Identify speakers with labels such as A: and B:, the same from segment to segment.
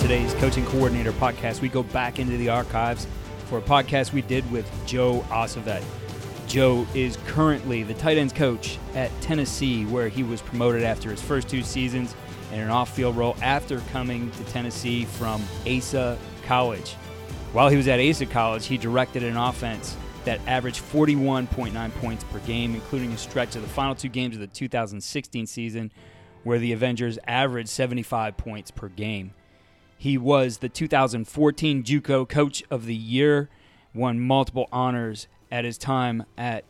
A: Today's Coaching Coordinator podcast, we go back into the archives for a podcast we did with Joe Osovet. Joe is currently the tight ends coach at Tennessee, where he was promoted after his first two seasons in an off field role after coming to Tennessee from Asa College. While he was at Asa College, he directed an offense that averaged 41.9 points per game, including a stretch of the final two games of the 2016 season where the Avengers averaged 75 points per game. He was the 2014 JUCO Coach of the Year, won multiple honors at his time at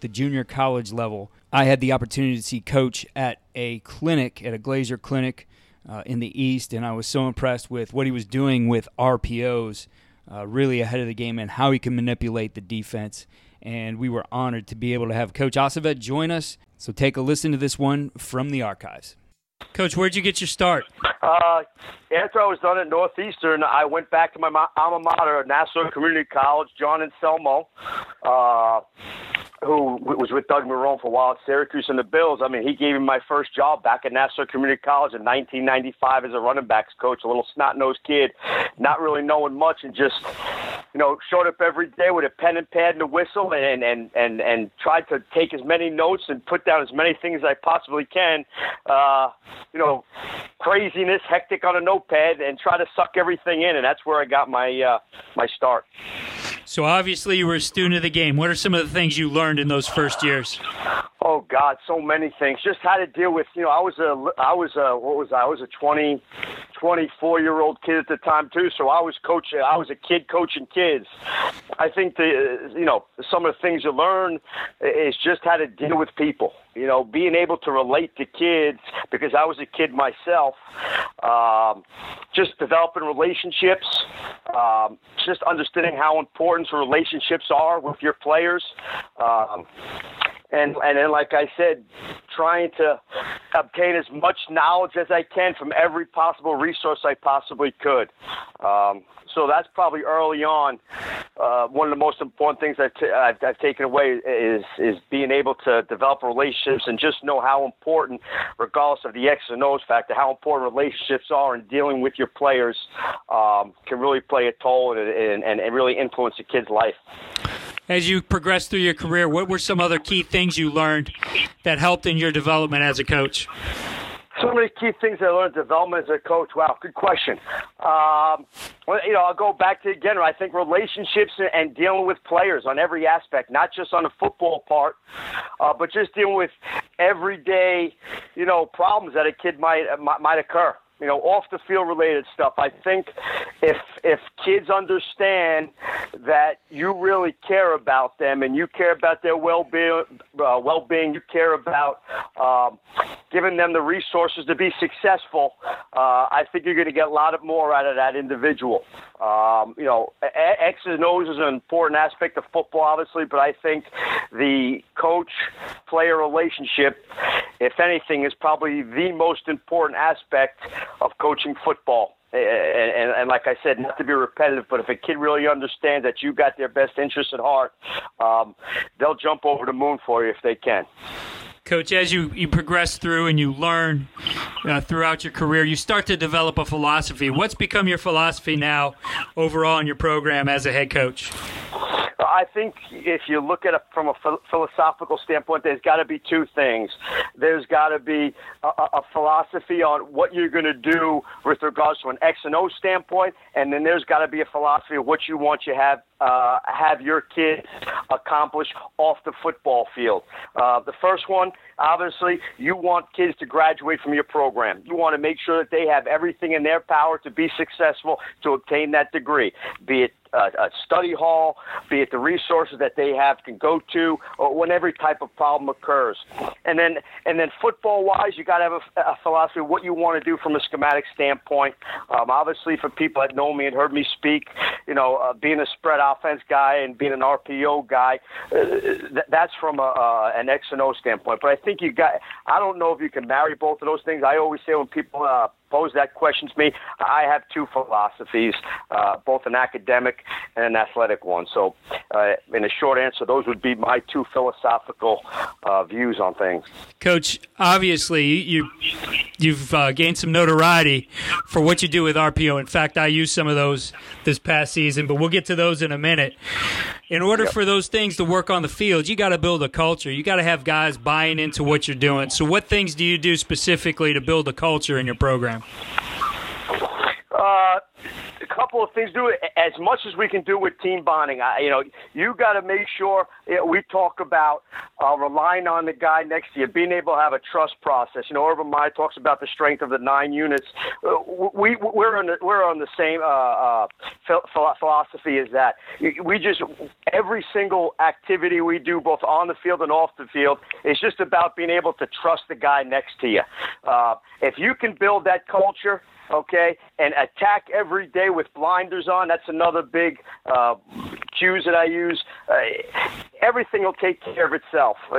A: the junior college level. I had the opportunity to see Coach at a clinic, at a Glazer clinic uh, in the East, and I was so impressed with what he was doing with RPOs, uh, really ahead of the game, and how he can manipulate the defense. And we were honored to be able to have Coach Osovet join us. So take a listen to this one from the archives. Coach, where'd you get your start?
B: Uh, after I was done at Northeastern, I went back to my alma mater, Nassau Community College, John Anselmo. Uh, who was with Doug Marrone for a while at Syracuse and the Bills. I mean, he gave me my first job back at Nassau Community College in 1995 as a running backs coach, a little snot-nosed kid, not really knowing much, and just you know showed up every day with a pen and pad and a whistle, and and and and tried to take as many notes and put down as many things as I possibly can. Uh, you know, craziness, hectic on a notepad, and try to suck everything in, and that's where I got my uh, my start.
A: So obviously you were a student of the game. What are some of the things you learned in those first years?
B: Oh God, so many things. Just how to deal with, you know, I was a, I was a, what was I? I was a 20, 24 year old kid at the time too. So I was coaching, I was a kid coaching kids. I think the, you know, some of the things you learn is just how to deal with people. You know, being able to relate to kids because I was a kid myself. Um, just developing relationships, um, just understanding how important relationships are with your players. Um, and and then like I said, trying to obtain as much knowledge as I can from every possible resource I possibly could. Um, so that's probably early on. Uh, one of the most important things I've, t- I've, I've taken away is is being able to develop relationships and just know how important, regardless of the X and O's factor, how important relationships are in dealing with your players um, can really play a toll and, and, and really influence a kid's life
A: as you progressed through your career, what were some other key things you learned that helped in your development as a coach?
B: So many key things I learned development as a coach. Wow, good question. Um, well, you know, I'll go back to again. I think relationships and dealing with players on every aspect, not just on the football part, uh, but just dealing with everyday, you know, problems that a kid might might, might occur you know, off the field related stuff. I think if if kids understand that you really care about them and you care about their well being, uh, well being, you care about um, giving them the resources to be successful. Uh, I think you're going to get a lot of more out of that individual. Um, you know, X's and O's is an important aspect of football, obviously, but I think the coach player relationship, if anything, is probably the most important aspect of coaching football. And, and, and, like I said, not to be repetitive, but if a kid really understands that you got their best interests at heart, um, they'll jump over the moon for you if they can.
A: Coach, as you, you progress through and you learn uh, throughout your career, you start to develop a philosophy. What's become your philosophy now overall in your program as a head coach?
B: I think if you look at it from a philosophical standpoint, there's got to be two things. There's got to be a, a philosophy on what you're going to do with regards to an X and O standpoint, and then there's got to be a philosophy of what you want you have uh, have your kids accomplish off the football field. Uh, the first one, obviously, you want kids to graduate from your program. You want to make sure that they have everything in their power to be successful to obtain that degree, be it uh, a study hall, be it the resources that they have can go to, or when every type of problem occurs. And then, and then football-wise, you got to have a, a, philosophy of what you want to do from a schematic standpoint. Um, obviously, for people that know me and heard me speak, you know, uh, being a spread offense guy and being an RPO guy, uh, th- that's from a, uh, an X and O standpoint. But I think you got. I don't know if you can marry both of those things. I always say when people pose that question to me, I have two philosophies, uh, both an academic and an athletic one. So, uh, in a short answer, those would be my two philosophical uh, views on things.
A: Coach, obviously, you you've uh, gained some notoriety for what you do with RPO. In fact, I used some of those this past season, but we'll get to those in a minute. In order yep. for those things to work on the field, you got to build a culture. You got to have guys buying into what you're doing. So, what things do you do specifically to build a culture in your program?
B: Uh, couple of things. Do it as much as we can do with team bonding. I, you know, you got to make sure you know, we talk about uh, relying on the guy next to you, being able to have a trust process. You know, Urban Meyer talks about the strength of the nine units. Uh, we we're on the, we're on the same uh, uh, philosophy as that. We just every single activity we do, both on the field and off the field, is just about being able to trust the guy next to you. Uh, if you can build that culture okay, and attack every day with blinders on. That's another big uh, cues that I use. Uh, everything will take care of itself. Uh,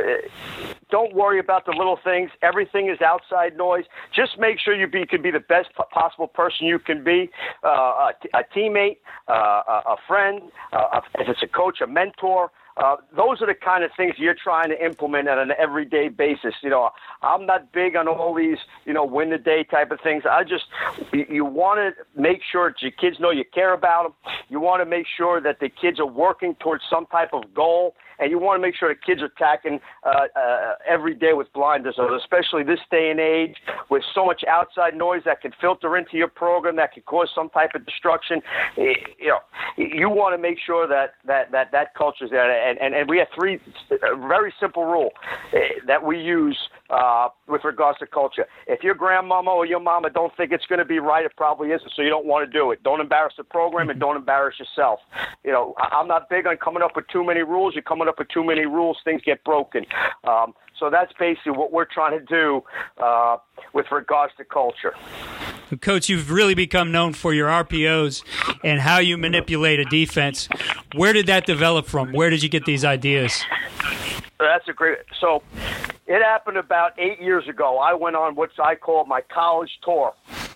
B: don't worry about the little things. Everything is outside noise. Just make sure you be, can be the best possible person you can be, uh, a, a teammate, uh, a friend, uh, if it's a coach, a mentor. Uh, those are the kind of things you're trying to implement on an everyday basis. You know, I'm not big on all these, you know, win the day type of things. I just, you, you want to make sure that your kids know you care about them. You want to make sure that the kids are working towards some type of goal and you want to make sure the kids are attacking uh, uh, every day with blinders on, especially this day and age with so much outside noise that can filter into your program that can cause some type of destruction. You know, you want to make sure that that that that culture is there, and and, and we have three a very simple rule eh, that we use uh, with regards to culture. If your grandmama or your mama don't think it's going to be right, it probably isn't. So you don't want to do it. Don't embarrass the program and don't embarrass yourself. You know, I'm not big on coming up with too many rules. You're coming up with too many rules, things get broken. Um, so that's basically what we're trying to do uh, with regards to culture.
A: Coach, you've really become known for your RPOs and how you manipulate a defense. Where did that develop from? Where did you get these ideas?
B: That's a great. So, it happened about eight years ago. I went on what I call my college tour.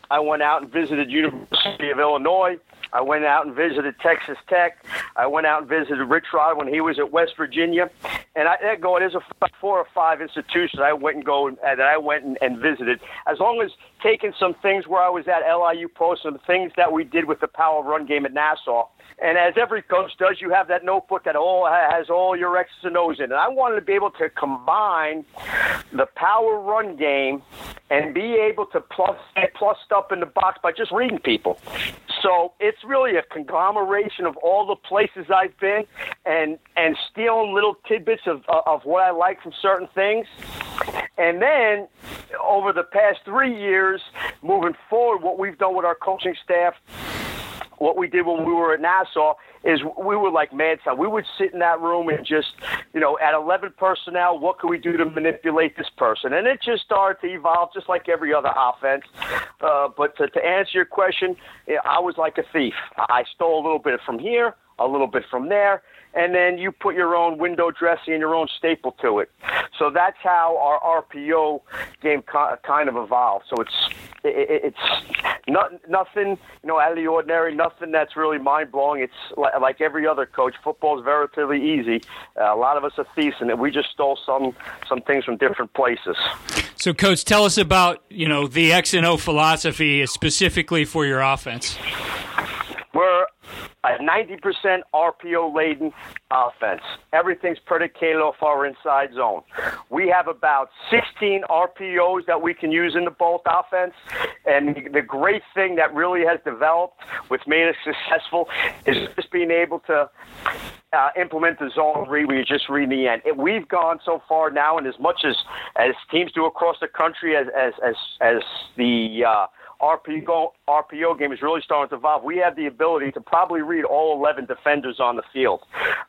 B: I went out and visited University of Illinois. I went out and visited Texas Tech. I went out and visited Rich Rod when he was at West Virginia, and I go. There's a four or five institutions I went and go and, that I went and, and visited. As long as taking some things where I was at LIU Post, some things that we did with the power run game at Nassau. And as every coach does, you have that notebook that all has all your X's and O's in. And I wanted to be able to combine the power run game and be able to plus plus stuff in the box by just reading people. So it's really a conglomeration of all the places I've been and and stealing little tidbits of of what I like from certain things. And then over the past three years, moving forward, what we've done with our coaching staff what we did when we were at Nassau is we were like mad science. We would sit in that room and just, you know, at 11 personnel, what can we do to manipulate this person? And it just started to evolve just like every other offense. Uh, but to, to answer your question, I was like a thief. I stole a little bit from here, a little bit from there, and then you put your own window dressing and your own staple to it. So that's how our RPO game kind of evolved. So it's it's not, nothing you know out of the ordinary, nothing that's really mind blowing. It's like, like every other coach. Football is relatively easy. Uh, a lot of us are thieves, and we just stole some some things from different places.
A: So, coach, tell us about you know the X and O philosophy specifically for your offense.
B: We're a 90% RPO laden offense. Everything's predicated off our inside zone. We have about 16 RPOs that we can use in the bolt offense. And the great thing that really has developed, what's made us successful, is just being able to uh, implement the zone read you just read the end. It, we've gone so far now, and as much as as teams do across the country, as as as, as the uh, RPO, RPO game is really starting to evolve. We have the ability to probably read all 11 defenders on the field.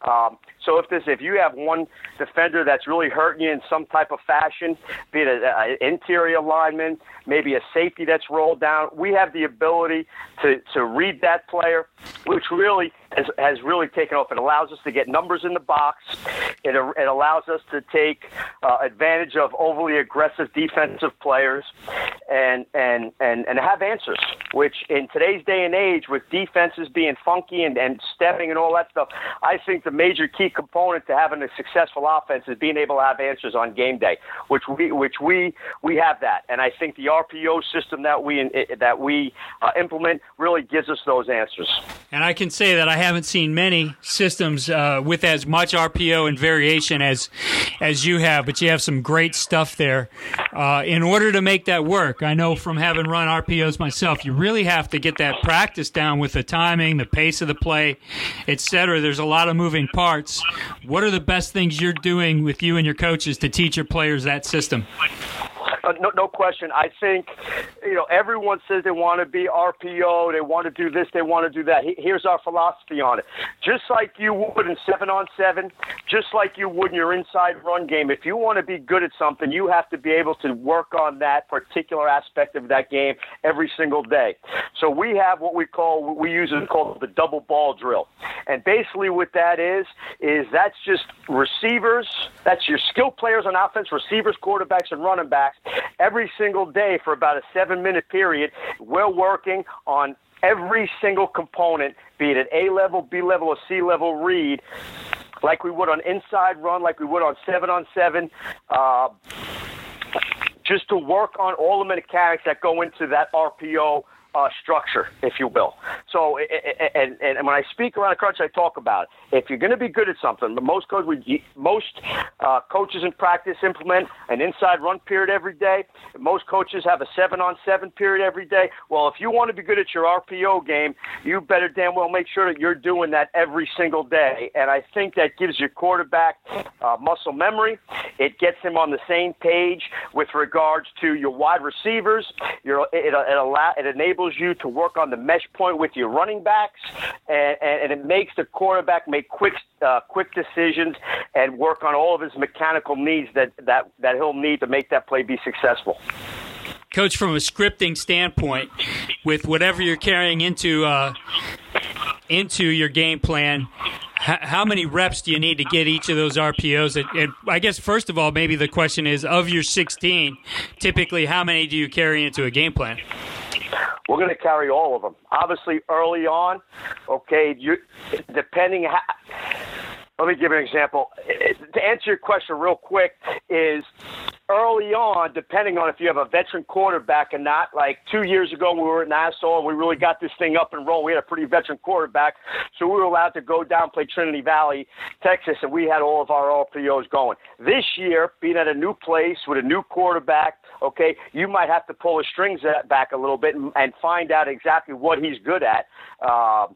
B: Um, So if this, if you have one defender that's really hurting you in some type of fashion, be it an interior lineman, maybe a safety that's rolled down, we have the ability to to read that player, which really has, has really taken off. It allows us to get numbers in the box. It, it allows us to take uh, advantage of overly aggressive defensive players and, and, and, and have answers, which in today's day and age, with defenses being funky and, and stepping and all that stuff, I think the major key component to having a successful offense is being able to have answers on game day, which we, which we, we have that. And I think the RPO system that we, that we uh, implement really gives us those answers.
A: And I can say that I haven't seen many systems uh, with as much RPO and variation as as you have, but you have some great stuff there. Uh, in order to make that work, I know from having run RPOs myself, you really have to get that practice down with the timing, the pace of the play, etc. There's a lot of moving parts. What are the best things you're doing with you and your coaches to teach your players that system?
B: Uh, no, no question. I think, you know, everyone says they want to be RPO, they want to do this, they want to do that. Here's our philosophy on it. Just like you would in seven on seven, just like you would in your inside run game, if you want to be good at something, you have to be able to work on that particular aspect of that game every single day. So we have what we call, we use it called the double ball drill. And basically what that is, is that's just receivers, that's your skill players on offense, receivers, quarterbacks, and running backs every single day for about a seven minute period. We're working on every single component, be it at A level, B level, or C level read, like we would on inside run, like we would on seven on seven. Uh, just to work on all the mechanics that go into that RPO uh, structure, if you will. So, and, and, when I speak around a crunch, I talk about it. If you're going to be good at something, most coaches, most uh, coaches in practice implement an inside run period every day. Most coaches have a seven on seven period every day. Well, if you want to be good at your RPO game, you better damn well make sure that you're doing that every single day. And I think that gives your quarterback uh, muscle memory. It gets him on the same page with regards to your wide receivers. Your, it, it, allow, it enables enables you to work on the mesh point with your running backs, and, and, and it makes the quarterback make quick uh, quick decisions and work on all of his mechanical needs that, that, that he'll need to make that play be successful.
A: Coach, from a scripting standpoint, with whatever you're carrying into uh, into your game plan, how many reps do you need to get each of those RPOs? And, and, I guess first of all, maybe the question is, of your 16, typically how many do you carry into a game plan?
B: We're going to carry all of them. Obviously, early on, okay, you depending. How, let me give you an example. To answer your question real quick, is early on, depending on if you have a veteran quarterback or not. Like two years ago, we were at Nassau and we really got this thing up and rolling. We had a pretty veteran quarterback, so we were allowed to go down play Trinity Valley, Texas, and we had all of our RPOs going. This year, being at a new place with a new quarterback, okay, you might have to pull the strings back a little bit and, find out exactly what he's good at. Um,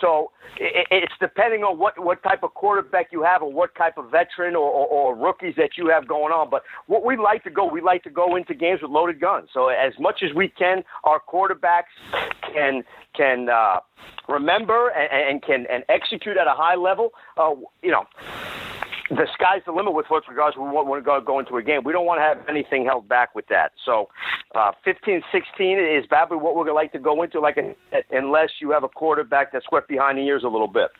B: so it, it's depending on what what type of quarterback you have or what type of veteran or, or, or rookies that you have going on. But what we like to go, we like to go into games with loaded guns. So as much as we can, our quarterbacks can can uh, remember and, and can and execute at a high level. Uh, you know the sky's the limit with with regards we want, want to go, go into a game. We don't want to have anything held back with that. So, uh, 15, 16 is probably what we're going to like to go into, like unless you have a quarterback that's swept behind the ears a little bit.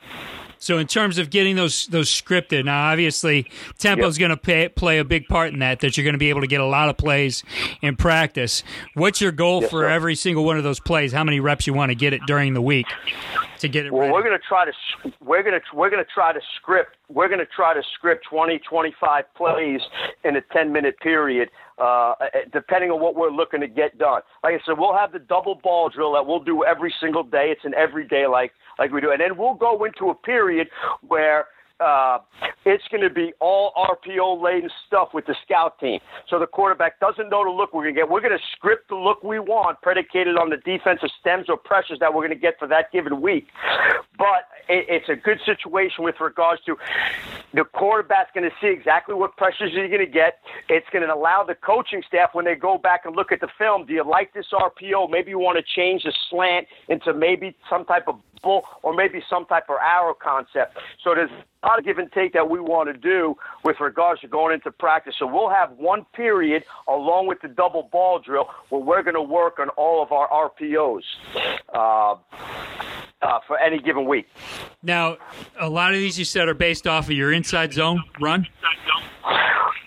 A: So, in terms of getting those those scripted, now obviously tempo is yep. going to play a big part in that. That you're going to be able to get a lot of plays in practice. What's your goal yes, for sir. every single one of those plays? How many reps you want to get it during the week? to get it
B: well,
A: ready?
B: we're going to try to we're going to we're going to try to script we're going to try to script 20 25 plays in a 10 minute period uh, depending on what we're looking to get done. Like I said, we'll have the double ball drill that we'll do every single day. It's an everyday like like we do, and then we'll go into a period where uh, it's going to be all RPO laden stuff with the scout team. So the quarterback doesn't know the look we're going to get. We're going to script the look we want, predicated on the defensive stems or pressures that we're going to get for that given week. But it, it's a good situation with regards to the quarterback's going to see exactly what pressures you're going to get. It's going to allow the coaching staff when they go back and look at the film. Do you like this RPO? Maybe you want to change the slant into maybe some type of bull or maybe some type of arrow concept. So there's a lot of give and take that we want to do with regards to going into practice. So we'll have one period along with the double ball drill where we're going to work on all of our RPOs. Uh, uh, for any given week.
A: Now, a lot of these you said are based off of your inside zone run.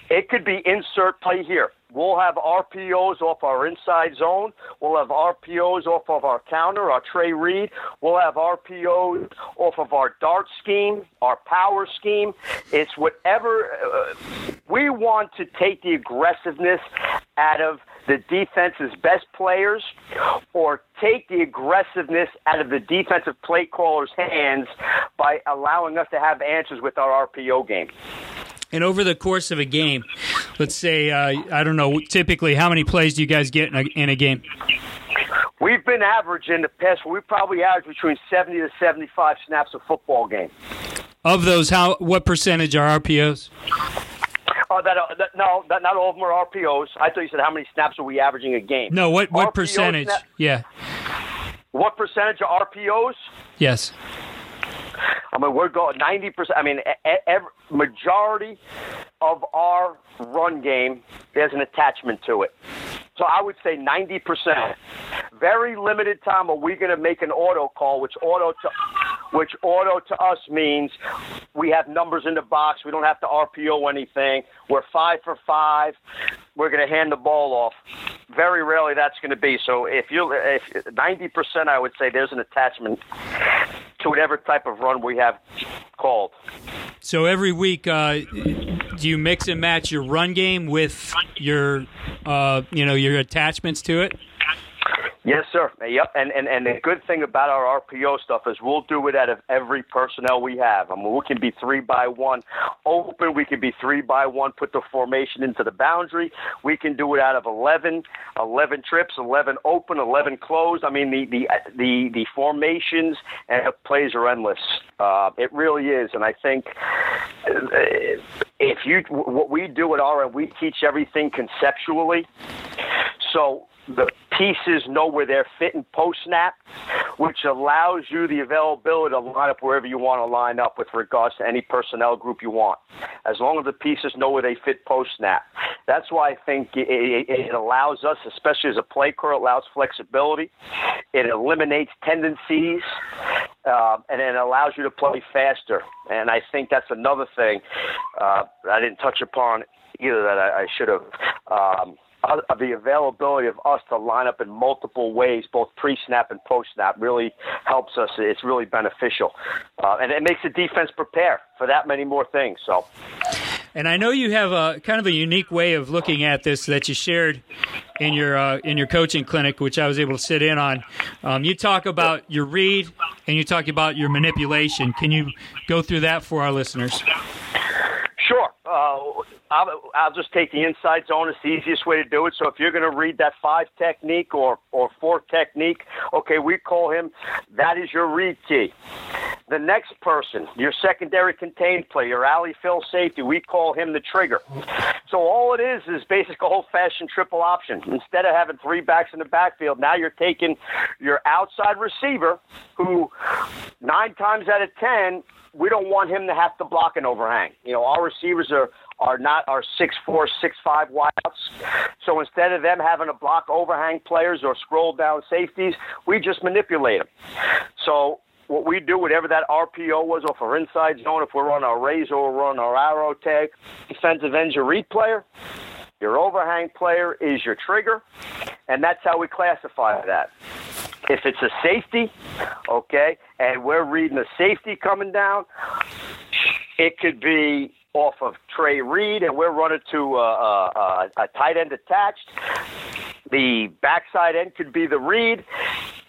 B: It could be insert play here. We'll have RPOs off our inside zone. We'll have RPOs off of our counter, our trey read. We'll have RPOs off of our dart scheme, our power scheme. It's whatever uh, we want to take the aggressiveness out of the defense's best players or take the aggressiveness out of the defensive play caller's hands by allowing us to have answers with our RPO game.
A: And over the course of a game, let's say, uh, I don't know, typically how many plays do you guys get in a, in a game?
B: We've been averaging the past, we probably average between 70 to 75 snaps a football game.
A: Of those, how what percentage are RPOs?
B: Oh, that, uh, that no, that, not all of them are RPOs. I thought you said how many snaps are we averaging a game?
A: No, what what RPO percentage? Snap, yeah.
B: What percentage of RPOs?
A: Yes.
B: I mean, we're going 90%. I mean, every, majority of our run game, there's an attachment to it. So I would say 90%. Very limited time are we going to make an auto call, which auto to, which auto to us means we have numbers in the box. We don't have to RPO anything. We're five for five. We're going to hand the ball off. Very rarely that's going to be. So if you if 90%, I would say there's an attachment to whatever type of run we have called.
A: So every week, uh, do you mix and match your run game with your, uh, you know, your attachments to it?
B: Yes, sir. Yep. And, and and the good thing about our RPO stuff is we'll do it out of every personnel we have. I mean, we can be three by one open. We can be three by one, put the formation into the boundary. We can do it out of 11, 11 trips, 11 open, 11 closed. I mean, the, the, the, the formations and plays are endless. Uh, it really is. And I think uh, if you, what we do at end, we teach everything conceptually. So the pieces know where they're fitting post snap, which allows you the availability to line up wherever you want to line up with regards to any personnel group you want, as long as the pieces know where they fit post snap. That's why I think it, it, allows us, especially as a play caller, allows flexibility. It eliminates tendencies, uh, and it allows you to play faster. And I think that's another thing uh, I didn't touch upon either that I, I should have. Um, uh, the availability of us to line up in multiple ways, both pre-snap and post-snap, really helps us. It's really beneficial, uh, and it makes the defense prepare for that many more things. So.
A: And I know you have a kind of a unique way of looking at this that you shared in your uh, in your coaching clinic, which I was able to sit in on. Um, you talk about your read and you talk about your manipulation. Can you go through that for our listeners?
B: Sure. Uh, I'll, I'll just take the inside zone. It's the easiest way to do it. So if you're going to read that five technique or, or four technique, okay, we call him, that is your read key. The next person, your secondary contained play, your alley fill safety, we call him the trigger. So all it is is basic old fashioned triple option. Instead of having three backs in the backfield, now you're taking your outside receiver who nine times out of ten we don't want him to have to block an overhang. You know, our receivers are are not our six four, six five wideouts. So instead of them having to block overhang players or scroll down safeties, we just manipulate them. So what we do, whatever that RPO was off our inside zone, if we're on our razor or we're on our arrow tag, defensive end your read player, your overhang player is your trigger, and that's how we classify that. If it's a safety, okay, and we're reading a safety coming down, it could be off of trey read, and we're running to a, a, a tight end attached. The backside end could be the read.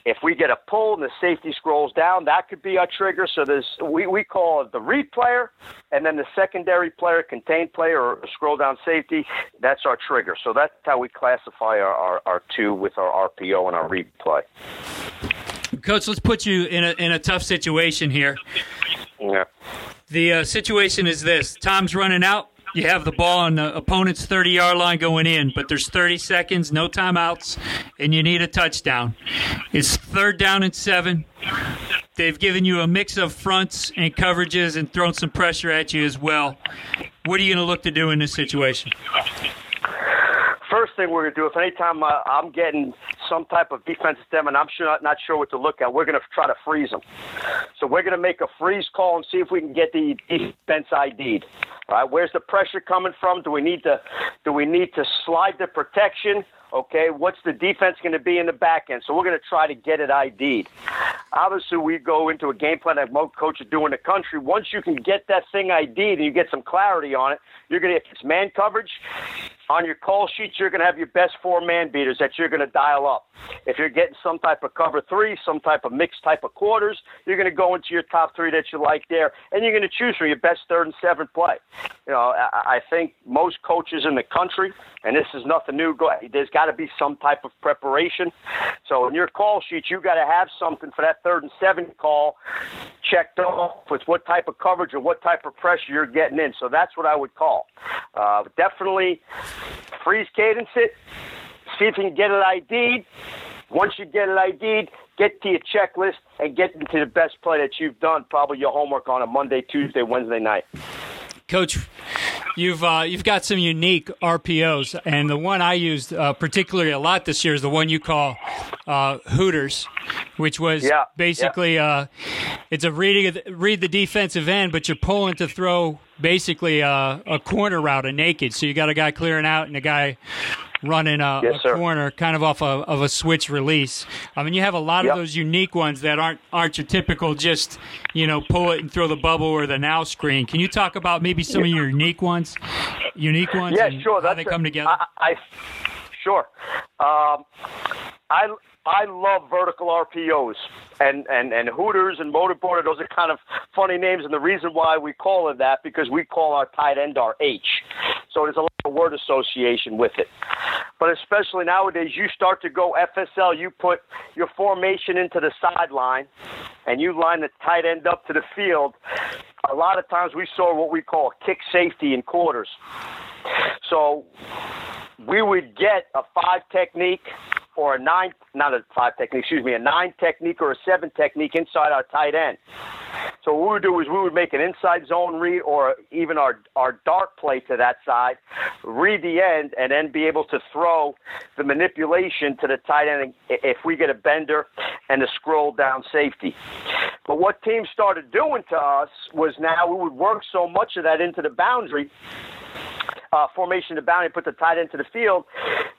B: If we get a pull and the safety scrolls down, that could be our trigger. So there's we, we call it the read player, and then the secondary player, contained player, or scroll down safety. That's our trigger. So that's how we classify our, our, our two with our RPO and our read play.
A: Coach, let's put you in a in a tough situation here.
B: Yeah.
A: The uh, situation is this: Tom's running out. You have the ball on the opponent's 30 yard line going in, but there's 30 seconds, no timeouts, and you need a touchdown. It's third down and seven. They've given you a mix of fronts and coverages and thrown some pressure at you as well. What are you going to look to do in this situation?
B: First thing we're going to do, if anytime uh, I'm getting some type of defensive stem and I'm sure not, not sure what to look at, we're going to try to freeze them. So we're going to make a freeze call and see if we can get the defense ID'd. All right, where's the pressure coming from? Do we need to do we need to slide the protection? Okay, what's the defense going to be in the back end? So we're going to try to get it ID'd. Obviously, we go into a game plan that most coaches do in the country. Once you can get that thing ID'd and you get some clarity on it, you're going to, if it's man coverage, on your call sheets, you're going to have your best four man beaters that you're going to dial up. If you're getting some type of cover three, some type of mixed type of quarters, you're going to go into your top three that you like there, and you're going to choose from your best third and seventh play. You know, I, I think most coaches in the country, and this is nothing new, there's got to be some type of preparation. So in your call sheet, you got to have something for that third and seventh call checked off with what type of coverage or what type of pressure you're getting in. So that's what I would call. Uh, definitely freeze cadence it, see if you can get it ID'd. Once you get it ID'd, get to your checklist and get into the best play that you've done, probably your homework on a Monday, Tuesday, Wednesday night.
A: Coach, you've uh, you've got some unique RPOs, and the one I used uh, particularly a lot this year is the one you call uh, Hooters, which was
B: yeah,
A: basically
B: yeah.
A: Uh, it's a reading read the defensive end, but you're pulling to throw basically a, a corner route, a naked. So you got a guy clearing out and a guy running a,
B: yes,
A: a corner, kind of off a, of a switch release. I mean, you have a lot
B: yep.
A: of those unique ones that aren't aren't your typical just you know pull it and throw the bubble or the now screen. Can you talk about maybe some of your unique ones? Unique ones.
B: Yeah, sure.
A: How they come together.
B: I, I sure. Um, I I love vertical RPOs and, and, and Hooters and Motorboat. Those are kind of funny names, and the reason why we call it that because we call our tight end our H. So there's a lot of word association with it. But especially nowadays, you start to go FSL. You put your formation into the sideline, and you line the tight end up to the field. A lot of times we saw what we call kick safety in quarters. So we would get a five technique or a nine, not a five technique, excuse me, a nine technique or a seven technique inside our tight end. So what we would do is we would make an inside zone read or even our, our dart play to that side, read the end, and then be able to throw the manipulation to the tight end if we get a bender and a scroll down safety. But what teams started doing to us was now we would work so much of that into the boundary uh, formation to boundary, put the tight end to the field,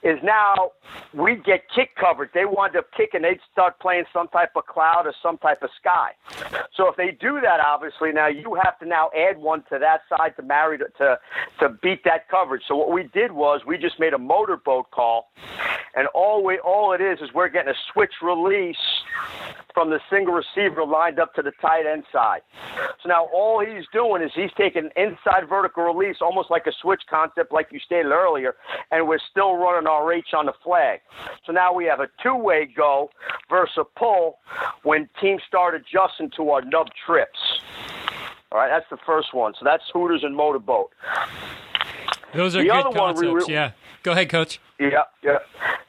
B: is now we get kick coverage. They wind up kicking, they'd start playing some type of cloud or some type of sky. So if they do that, obviously now you have to now add one to that side to marry to to, to beat that coverage. So what we did was we just made a motorboat call, and all we all it is is we're getting a switch release from the single receiver lined up to the tight end side. So now all he's doing is he's taking inside vertical release, almost like a switch concept, like you stated earlier, and we're still running our H on the flag. So now we have a two-way go versus a pull when teams start adjusting to our nub trips. All right, that's the first one. So that's Hooters and Motorboat.
A: Those are
B: the
A: good concepts.
B: We,
A: yeah. Go ahead, Coach.
B: Yeah, yeah.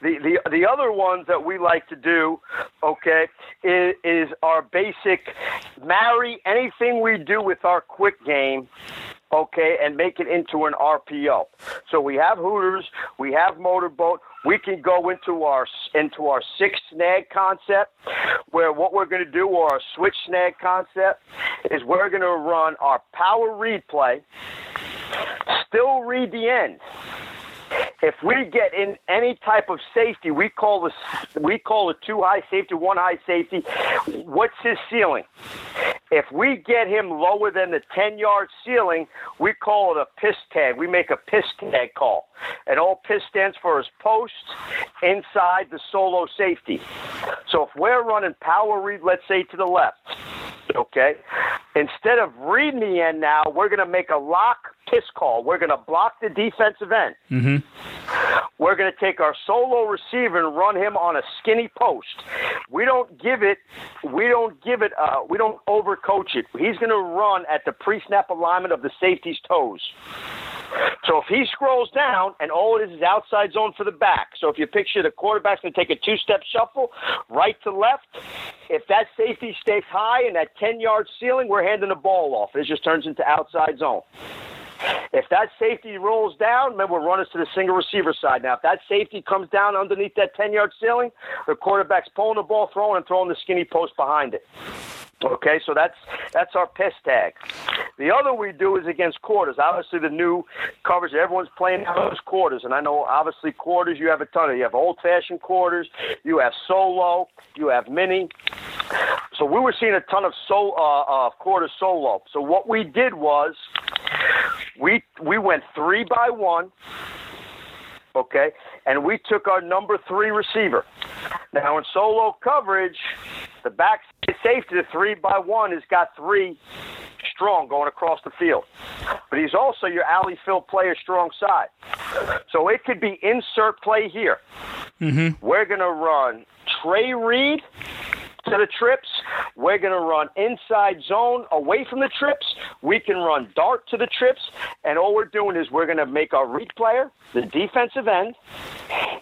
B: The the the other ones that we like to do, okay, is, is our basic marry anything we do with our quick game okay, and make it into an RPO. So we have Hooters, we have Motorboat. We can go into our into our six snag concept, where what we're going to do, or our switch snag concept, is we're going to run our power read play, still read the end. If we get in any type of safety, we call the we call it two high safety, one high safety. What's his ceiling? If we get him lower than the 10 yard ceiling, we call it a piss tag. We make a piss tag call. And all piss stands for is post inside the solo safety. So if we're running power read, let's say to the left, okay, Instead of reading the end now, we're going to make a lock piss call. We're going to block the defensive end.
A: Mm-hmm.
B: We're going to take our solo receiver and run him on a skinny post. We don't give it. We don't give it. Uh, we don't overcoach it. He's going to run at the pre-snap alignment of the safety's toes. So if he scrolls down and all it is is outside zone for the back. So if you picture the quarterback's going to take a two-step shuffle, right to left. If that safety stays high and that 10-yard ceiling, we're handing the ball off. It just turns into outside zone. If that safety rolls down, then we'll run us to the single receiver side. Now, if that safety comes down underneath that 10 yard ceiling, the quarterback's pulling the ball, throwing, and throwing the skinny post behind it. Okay, so that's that's our piss tag. The other we do is against quarters. Obviously, the new coverage everyone's playing those quarters, and I know obviously quarters you have a ton of. You have old-fashioned quarters, you have solo, you have mini. So we were seeing a ton of so uh, uh, quarter solo. So what we did was we we went three by one okay? And we took our number three receiver. Now, in solo coverage, the back safety, the three by one, has got three strong going across the field. But he's also your alley fill player strong side. So it could be insert play here.
A: Mm-hmm.
B: We're going to run trey read to the trips. We're going to run inside zone away from the trips. We can run dart to the trips. And all we're doing is we're going to make our read player the defensive end.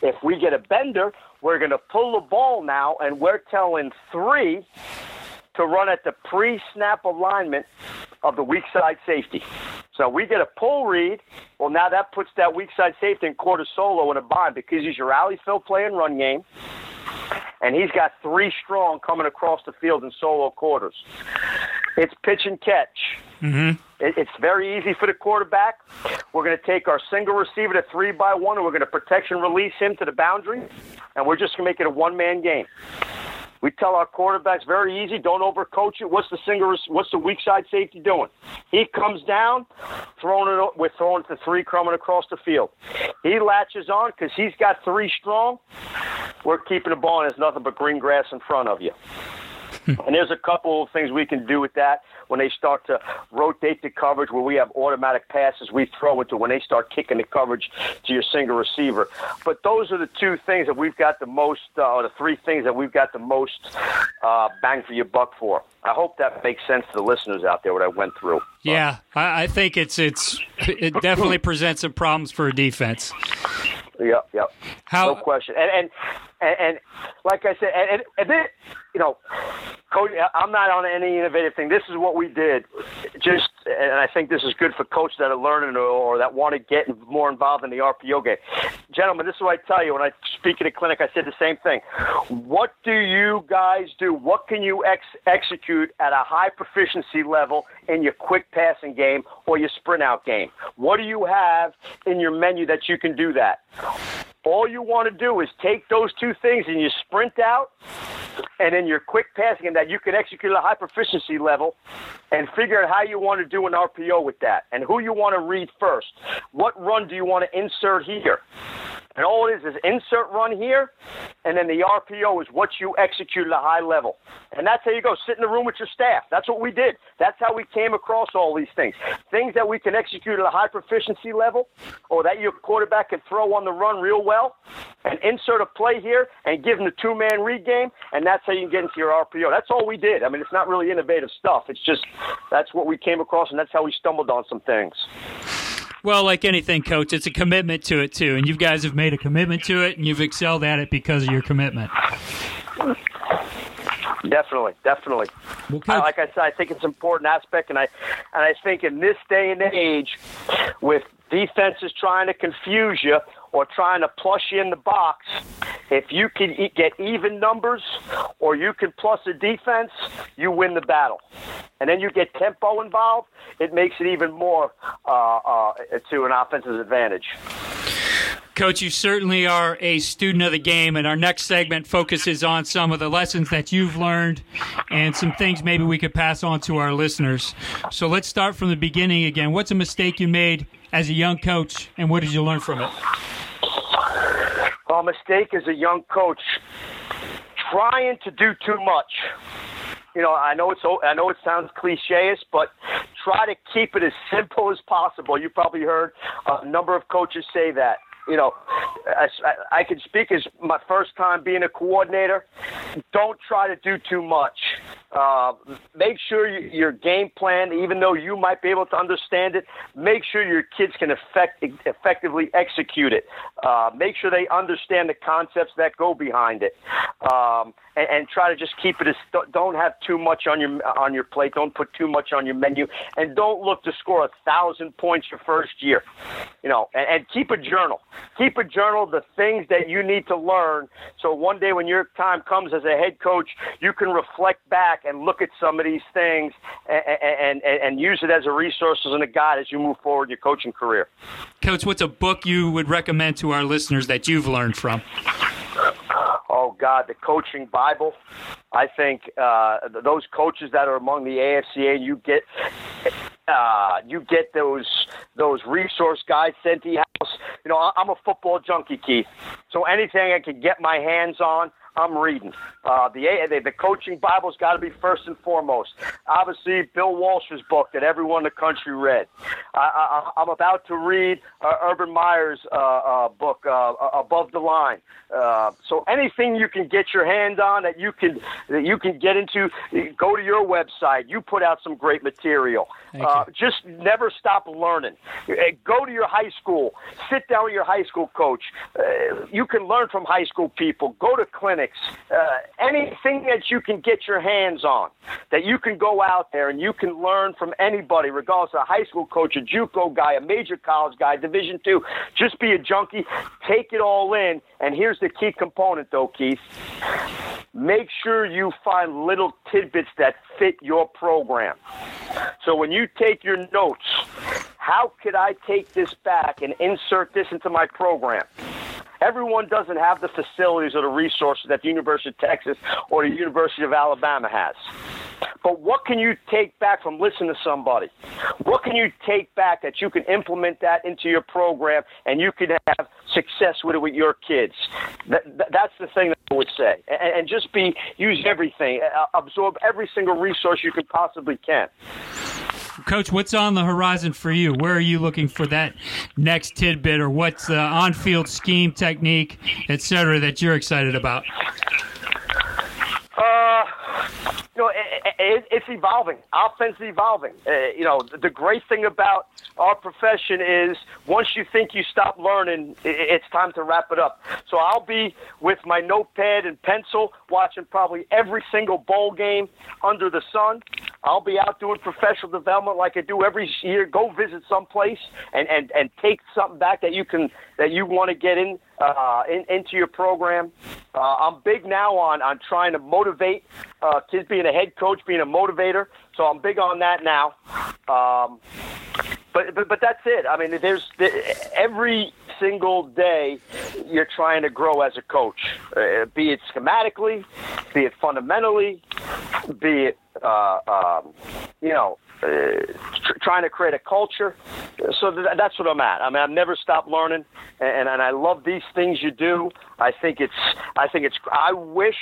B: If we get a bender, we're going to pull the ball now, and we're telling three to run at the pre snap alignment of the weak side safety. So we get a pull read. Well, now that puts that weak side safety in quarter solo in a bind because he's your alley fill play and run game and he's got three strong coming across the field in solo quarters. It's pitch and catch.
A: Mm-hmm.
B: It, it's very easy for the quarterback. We're going to take our single receiver to three by one, and we're going to protection release him to the boundary, and we're just going to make it a one man game. We tell our quarterbacks very easy, don't overcoach it. What's the single? What's the weak side safety doing? He comes down, throwing it. We're throwing it to three coming across the field. He latches on because he's got three strong. We're keeping the ball, and there's nothing but green grass in front of you. And there's a couple of things we can do with that when they start to rotate the coverage where we have automatic passes we throw into when they start kicking the coverage to your single receiver. But those are the two things that we've got the most, uh, or the three things that we've got the most uh, bang for your buck for. I hope that makes sense to the listeners out there what I went through.
A: Yeah, I, I think it's it's it definitely presents some problems for a defense.
B: Yep, yep.
A: How,
B: no question. And and and, and like I said, and, and then you know, coach, I'm not on any innovative thing. This is what we did. Just, and I think this is good for coaches that are learning or, or that want to get more involved in the RPO game. Gentlemen, this is what I tell you when I speak at a clinic. I said the same thing. What do you guys do? What can you ex- execute at a high proficiency level in your quick passing game or your sprint out game? What do you have in your menu that you can do that? All you want to do is take those two things and you sprint out and then your quick passing and that you can execute at a high proficiency level and figure out how you want to do an RPO with that and who you want to read first. What run do you want to insert here? And all it is is insert run here, and then the RPO is what you execute at a high level. And that's how you go. Sit in the room with your staff. That's what we did. That's how we came across all these things. Things that we can execute at a high proficiency level, or that your quarterback can throw on the run real well, and insert a play here and give them the two man read game, and that's how you can get into your RPO. That's all we did. I mean, it's not really innovative stuff. It's just that's what we came across, and that's how we stumbled on some things.
A: Well, like anything, coach, it's a commitment to it too, and you guys have made a commitment to it, and you've excelled at it because of your commitment.
B: Definitely, definitely.
A: Well,
B: I, like I said, I think it's an important aspect, and I and I think in this day and age, with defenses trying to confuse you or trying to plush in the box, if you can get even numbers or you can plus a defense, you win the battle. And then you get tempo involved, it makes it even more uh, uh, to an offensive advantage.
A: Coach, you certainly are a student of the game, and our next segment focuses on some of the lessons that you've learned and some things maybe we could pass on to our listeners. So let's start from the beginning again. What's a mistake you made as a young coach, and what did you learn from it?
B: A mistake as a young coach, trying to do too much. you know, I know it's I know it sounds clichéish, but try to keep it as simple as possible. You probably heard a number of coaches say that you know, I, I can speak as my first time being a coordinator. Don't try to do too much. Uh, make sure you, your game plan, even though you might be able to understand it, make sure your kids can effect, effectively execute it. Uh, make sure they understand the concepts that go behind it, um, and, and try to just keep it as don't have too much on your on your plate. Don't put too much on your menu, and don't look to score a thousand points your first year. You know, and, and keep a journal. Keep a journal the things that you need to learn, so one day when your time comes as a head coach, you can reflect back and look at some of these things and, and, and use it as a resource and a guide as you move forward your coaching career.
A: Coach, what's a book you would recommend to our listeners that you've learned from?
B: Oh God, the coaching Bible. I think uh, those coaches that are among the AFCA, you get uh, you get those those resource guides sent to your house. You know, I'm a football junkie, Keith. So anything I can get my hands on, I'm reading. Uh, the, the the coaching Bible's got to be first and foremost. Obviously, Bill Walsh's book that everyone in the country read. I, I, I'm about to read uh, Urban Meyer's uh, uh, book, uh, Above the Line. Uh, so anything you can get your hand on that you can that you can get into, go to your website. You put out some great material. Uh, just never stop learning. Uh, go to your high school. Sit down with your high school coach. Uh, you can learn from high school people. Go to clinics. Uh, anything that you can get your hands on, that you can go out there and you can learn from anybody, regardless of a high school coach, a JUCO guy, a major college guy, Division two. Just be a junkie. Take it all in. And here's the key component, though, Keith. Make sure you find little tidbits that fit your program. So when you take your notes, how could I take this back and insert this into my program? Everyone doesn't have the facilities or the resources that the University of Texas or the University of Alabama has. But what can you take back from listening to somebody? What can you take back that you can implement that into your program and you can have success with it with your kids? That, that's the thing that I would say. And, and just be, use everything, absorb every single resource you could possibly can.
A: Coach, what's on the horizon for you? Where are you looking for that next tidbit, or what's the on-field scheme, technique, et cetera, that you're excited about?
B: Uh, you know, it, it, it's evolving. Offense is evolving. Uh, you know, the, great thing about our profession is once you think you stop learning, it, it's time to wrap it up. So I'll be with my notepad and pencil watching probably every single bowl game under the sun. I'll be out doing professional development like I do every year. Go visit someplace and, and, and take something back that you can that you want to get in, uh, in into your program. Uh, I'm big now on on trying to motivate uh, kids, being a head coach, being a motivator. So I'm big on that now. Um, but, but but that's it. I mean, there's every single day you're trying to grow as a coach, uh, be it schematically, be it fundamentally, be it uh, um, you know uh, tr- trying to create a culture. So th- that's what I'm at. I mean, I've never stopped learning, and, and I love these things you do. I think it's, I think it's. I wish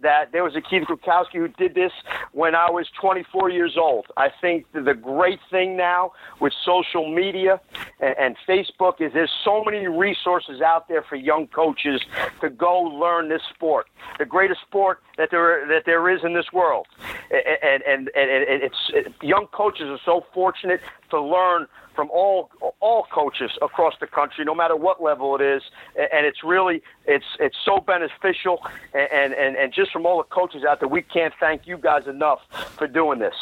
B: that there was a Keith Grabowski who did this when I was 24 years old. I think the great thing now with social media and, and Facebook is there's so many resources out there for young coaches to go learn this sport, the greatest sport that there that there is in this world, and and, and, and it's it, young coaches are so fortunate to learn from all all coaches across the country, no matter what level it is, and it's really it's it's so beneficial, and and and just from all the coaches out there, we can't thank you guys enough for doing this.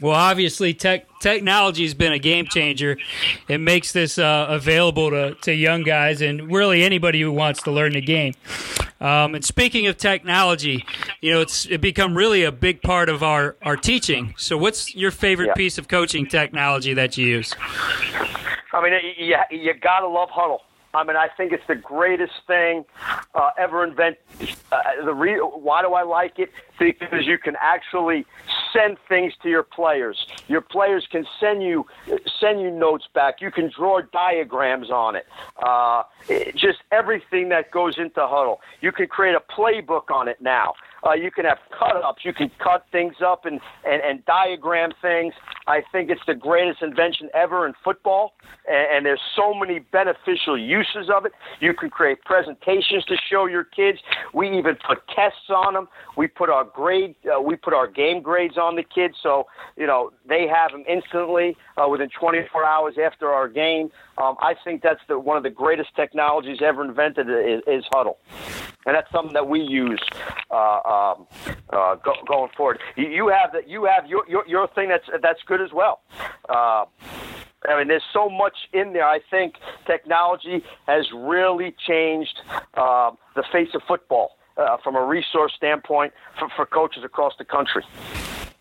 A: Well, obviously, tech, technology has been a game changer. It makes this uh, available to, to young guys and really anybody who wants to learn the game. Um, and speaking of technology, you know, it's it become really a big part of our, our teaching. So, what's your favorite yeah. piece of coaching technology that you use?
B: I mean, you, you got to love Hudl. I mean, I think it's the greatest thing uh, ever invented. Uh, the re- why do I like it? Because you can actually send things to your players. Your players can send you send you notes back. You can draw diagrams on it. Uh, it just everything that goes into Hudl. You can create a playbook on it now. Uh, you can have cut ups. You can cut things up and, and, and diagram things. I think it's the greatest invention ever in football, and, and there's so many beneficial uses of it. You can create presentations to show your kids. We even put tests on them. We put our grade, uh, we put our game grades on the kids, so you know they have them instantly uh, within 24 hours after our game. Um, I think that's the, one of the greatest technologies ever invented is, is Hudl, and that's something that we use uh, um, uh, go, going forward. You, you have that. You have your, your your thing that's that's good as well. Uh, I mean, there's so much in there. I think technology has really changed uh, the face of football uh, from a resource standpoint for, for coaches across the country.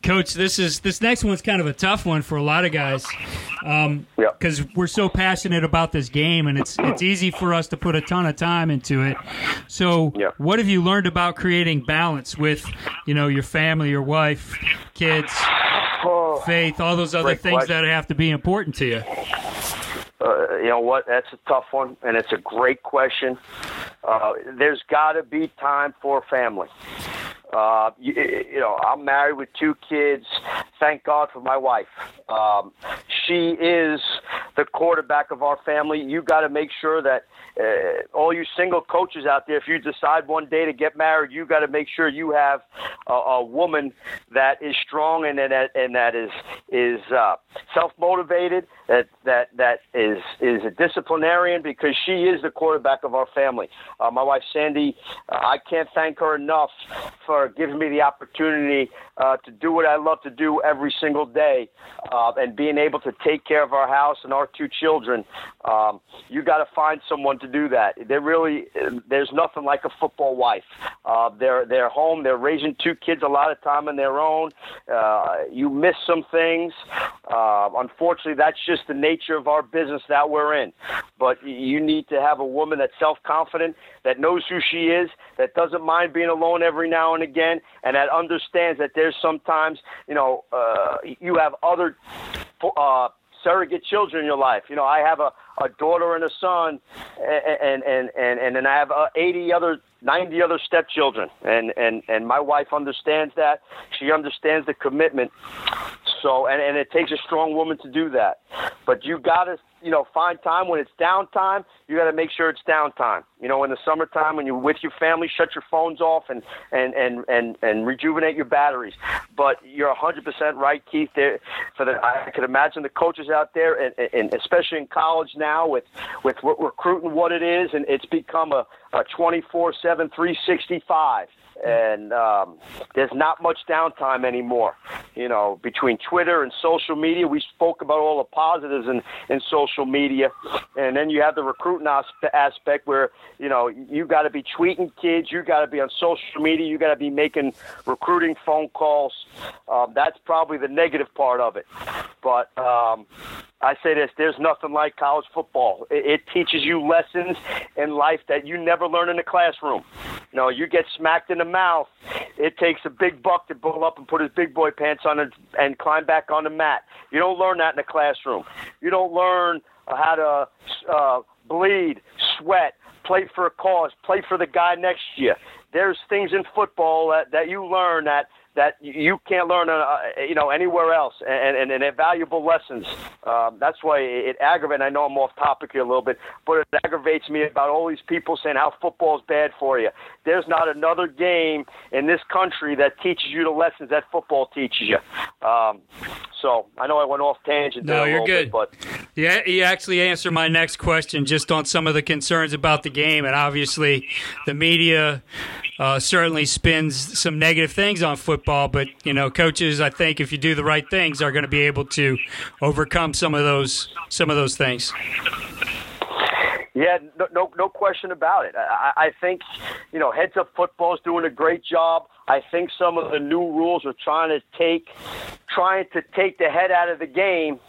A: Coach, this is this next one's kind of a tough one for a lot of guys because um, we're so passionate about this game, and it's it's easy for us to put a ton of time into it. So, what have you learned about creating balance with, you know, your family, your wife, kids, oh, faith, all those other things question. that have to be important to you?
B: Uh, you know what? That's a tough one, and it's a great question. Uh, there's got to be time for family. Uh, you, you know, I'm married with two kids. Thank God for my wife. Um, she is the quarterback of our family. You got to make sure that uh, all you single coaches out there, if you decide one day to get married, you got to make sure you have a, a woman that is strong and that and that is is uh, self motivated. That that that is is a disciplinarian because she is the quarterback of our family. Uh, my wife Sandy, uh, I can't thank her enough for giving me the opportunity uh, to do what I love to do every single day, uh, and being able to take care of our house and our two children. Um, you got to find someone to do that. There really, there's nothing like a football wife. Uh, they're they're home. They're raising two kids a lot of time on their own. Uh, you miss some things. Uh, unfortunately, that's just the nature of our business that we're in. But you need to have a woman that's self confident, that knows who she is, that doesn't mind being alone every now and again, and that understands that there's sometimes, you know, uh, you have other. Uh, surrogate children in your life. You know, I have a, a daughter and a son, and and and and then I have uh, 80 other, 90 other stepchildren, and and and my wife understands that. She understands the commitment. So, and and it takes a strong woman to do that. But you got to you know, find time when it's downtime. You got to make sure it's downtime. You know, in the summertime when you're with your family, shut your phones off and and and and, and rejuvenate your batteries. But you're 100% right, Keith. There, for the I can imagine the coaches out there, and, and especially in college now with with recruiting what it is, and it's become a a 24/7, 365 and um, there's not much downtime anymore. You know, between Twitter and social media, we spoke about all the positives in, in social media, and then you have the recruiting aspect where you know you got to be tweeting kids, you got to be on social media, you got to be making recruiting phone calls. Um, that's probably the negative part of it, but um, I say this: there's nothing like college football. It, it teaches you lessons in life that you never learn in the classroom. You know, you get smacked in the mouth. It takes a big buck to pull up and put his big boy pants on and, and climb back on the mat. You don't learn that in the classroom. You don't learn how to uh, bleed, sweat, play for a cause, play for the guy next you. There's things in football that, that you learn that that you can't learn, uh, you know, anywhere else, and, and, and they're valuable lessons. Um, that's why it aggravates. I know I'm off topic here a little bit, but it aggravates me about all these people saying how football is bad for you. There's not another game in this country that teaches you the lessons that football teaches you. Um, so I know I went off tangent.
A: No, you're good.
B: Bit, but
A: yeah, you actually answered my next question just on some of the concerns about the game, and obviously the media uh, certainly spins some negative things on football. But you know, coaches, I think if you do the right things, are going to be able to overcome some of those some of those things.
B: Yeah, no, no, no question about it. I, I think, you know, Heads Up Football is doing a great job. I think some of the new rules are trying to take, trying to take the head out of the game.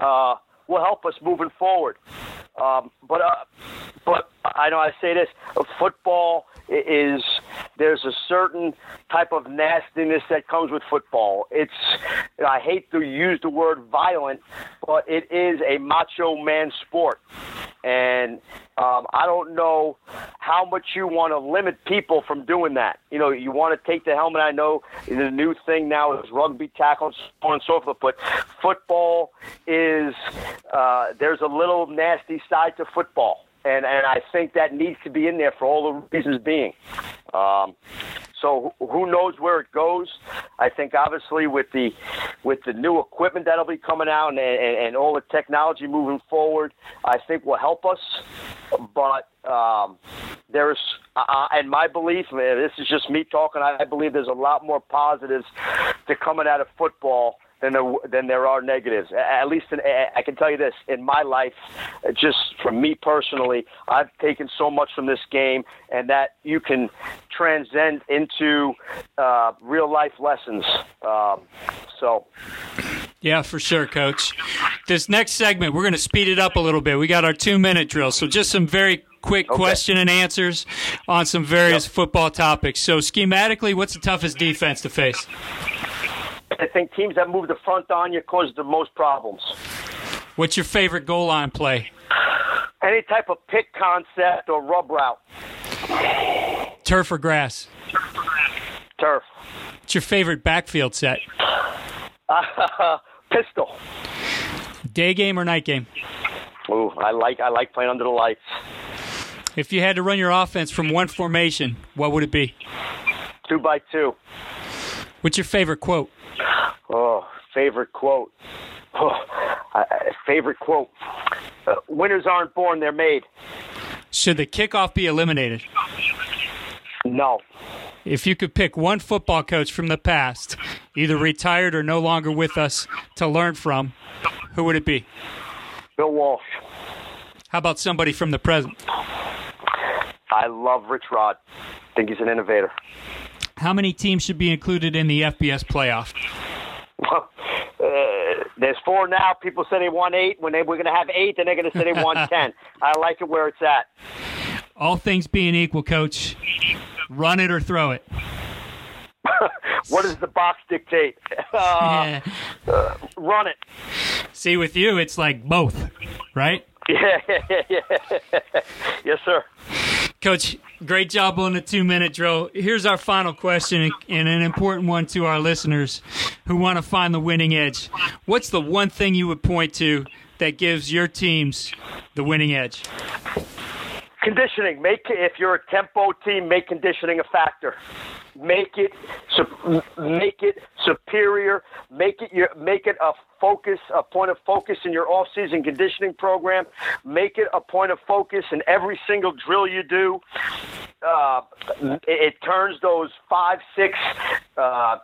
B: Uh, will help us moving forward. Um, but uh, but I know I say this: football is there's a certain type of nastiness that comes with football. It's I hate to use the word violent, but it is a macho man sport, and um, I don't know how much you want to limit people from doing that. You know, you want to take the helmet. I know the new thing now is rugby tackles, so on and so forth, but football is uh, there's a little nasty side to football and and I think that needs to be in there for all the reasons being. Um, so who knows where it goes? I think obviously with the with the new equipment that'll be coming out and, and, and all the technology moving forward, I think will help us. But um, there's, uh, and my belief, man, this is just me talking. I believe there's a lot more positives to coming out of football than there than there are negatives. At least in, I can tell you this: in my life, just from me personally, I've taken so much from this game, and that you can transcend into uh, real life lessons. Um, so.
A: Yeah, for sure, Coach. This next segment, we're going to speed it up a little bit. We got our two minute drill, so just some very quick okay. question and answers on some various yep. football topics. So, schematically, what's the toughest defense to face?
B: I think teams that move the front on you cause the most problems.
A: What's your favorite goal line play?
B: Any type of pick concept or rub route.
A: Turf or grass?
B: Turf.
A: What's your favorite backfield set?
B: Uh, pistol.
A: Day game or night game?
B: Ooh, I like I like playing under the lights.
A: If you had to run your offense from one formation, what would it be?
B: Two by two.
A: What's your favorite quote?
B: Oh, favorite quote. Oh, uh, favorite quote. Uh, winners aren't born; they're made.
A: Should the kickoff be eliminated?
B: No.
A: If you could pick one football coach from the past, either retired or no longer with us, to learn from, who would it be?
B: Bill Walsh.
A: How about somebody from the present?
B: I love Rich Rod. I think he's an innovator.
A: How many teams should be included in the FBS playoff?
B: Uh, there's four now. People say they want eight. When they, we're going to have eight, then they're going to say they want ten. I like it where it's at.
A: All things being equal, coach, run it or throw it.
B: what does the box dictate? Uh, yeah. uh, run it.
A: See, with you, it's like both, right?
B: Yeah, yeah, yeah. yes, sir.
A: Coach, great job on the two minute drill. Here's our final question and an important one to our listeners who want to find the winning edge. What's the one thing you would point to that gives your teams the winning edge?
B: Conditioning. Make if you're a tempo team, make conditioning a factor make it make it superior, make it your, make it a focus, a point of focus in your off-season conditioning program. Make it a point of focus in every single drill you do. Uh, it, it, turns those five, six uh,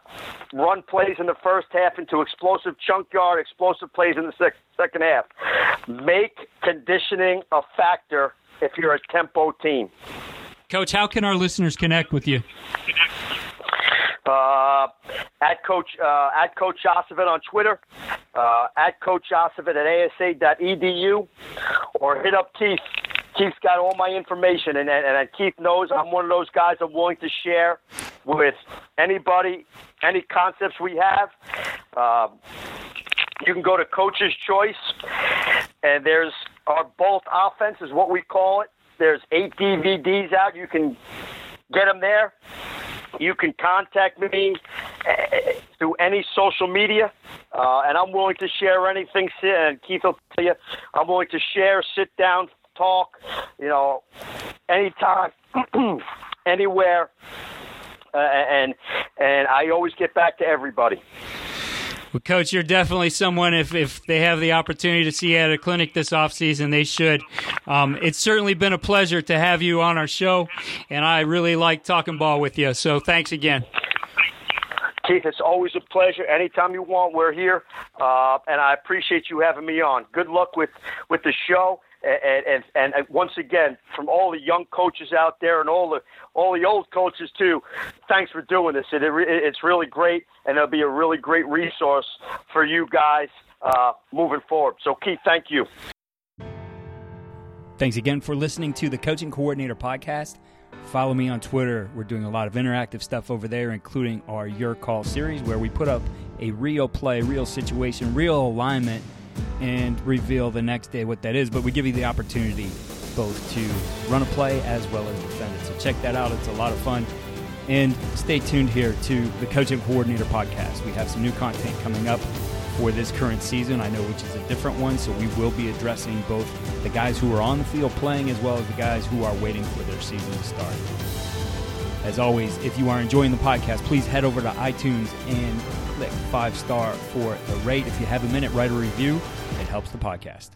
B: run plays in the first half into explosive chunk yard, explosive plays in the sec- second half. Make conditioning a factor if you're a tempo team.
A: Coach, how can our listeners connect with you?
B: Uh, at Coach uh, at Coach Josephat on Twitter, uh, at Coach Josephat at asa.edu, or hit up Keith. Keith's got all my information, and, and, and Keith knows I'm one of those guys I'm willing to share with anybody, any concepts we have. Uh, you can go to Coach's Choice, and there's our bolt offense is what we call it. There's eight DVDs out. You can get them there. You can contact me uh, through any social media, uh, and I'm willing to share anything. And Keith will tell you, I'm willing to share, sit down, talk, you know, anytime, anywhere, uh, and and I always get back to everybody.
A: Coach, you're definitely someone, if, if they have the opportunity to see you at a clinic this offseason, they should. Um, it's certainly been a pleasure to have you on our show, and I really like talking ball with you. So thanks again.
B: Keith, it's always a pleasure. Anytime you want, we're here, uh, and I appreciate you having me on. Good luck with, with the show, and, and, and once again, from all the young coaches out there and all the all the old coaches too, thanks for doing this. It, it, it's really great, and it'll be a really great resource for you guys uh, moving forward. So, Keith, thank you.
A: Thanks again for listening to the Coach and Coordinator Podcast.
C: Follow me on Twitter. We're doing a lot of interactive stuff over there, including our Your Call series, where we put up a real play, real situation, real alignment, and reveal the next day what that is. But we give you the opportunity both to run a play as well as defend it. So check that out. It's a lot of fun. And stay tuned here to the Coach and Coordinator podcast. We have some new content coming up for this current season, I know which is a different one. So we will be addressing both the guys who are on the field playing as well as the guys who are waiting for their season to start. As always, if you are enjoying the podcast, please head over to iTunes and click five star for the rate. If you have a minute, write a review. It helps the podcast.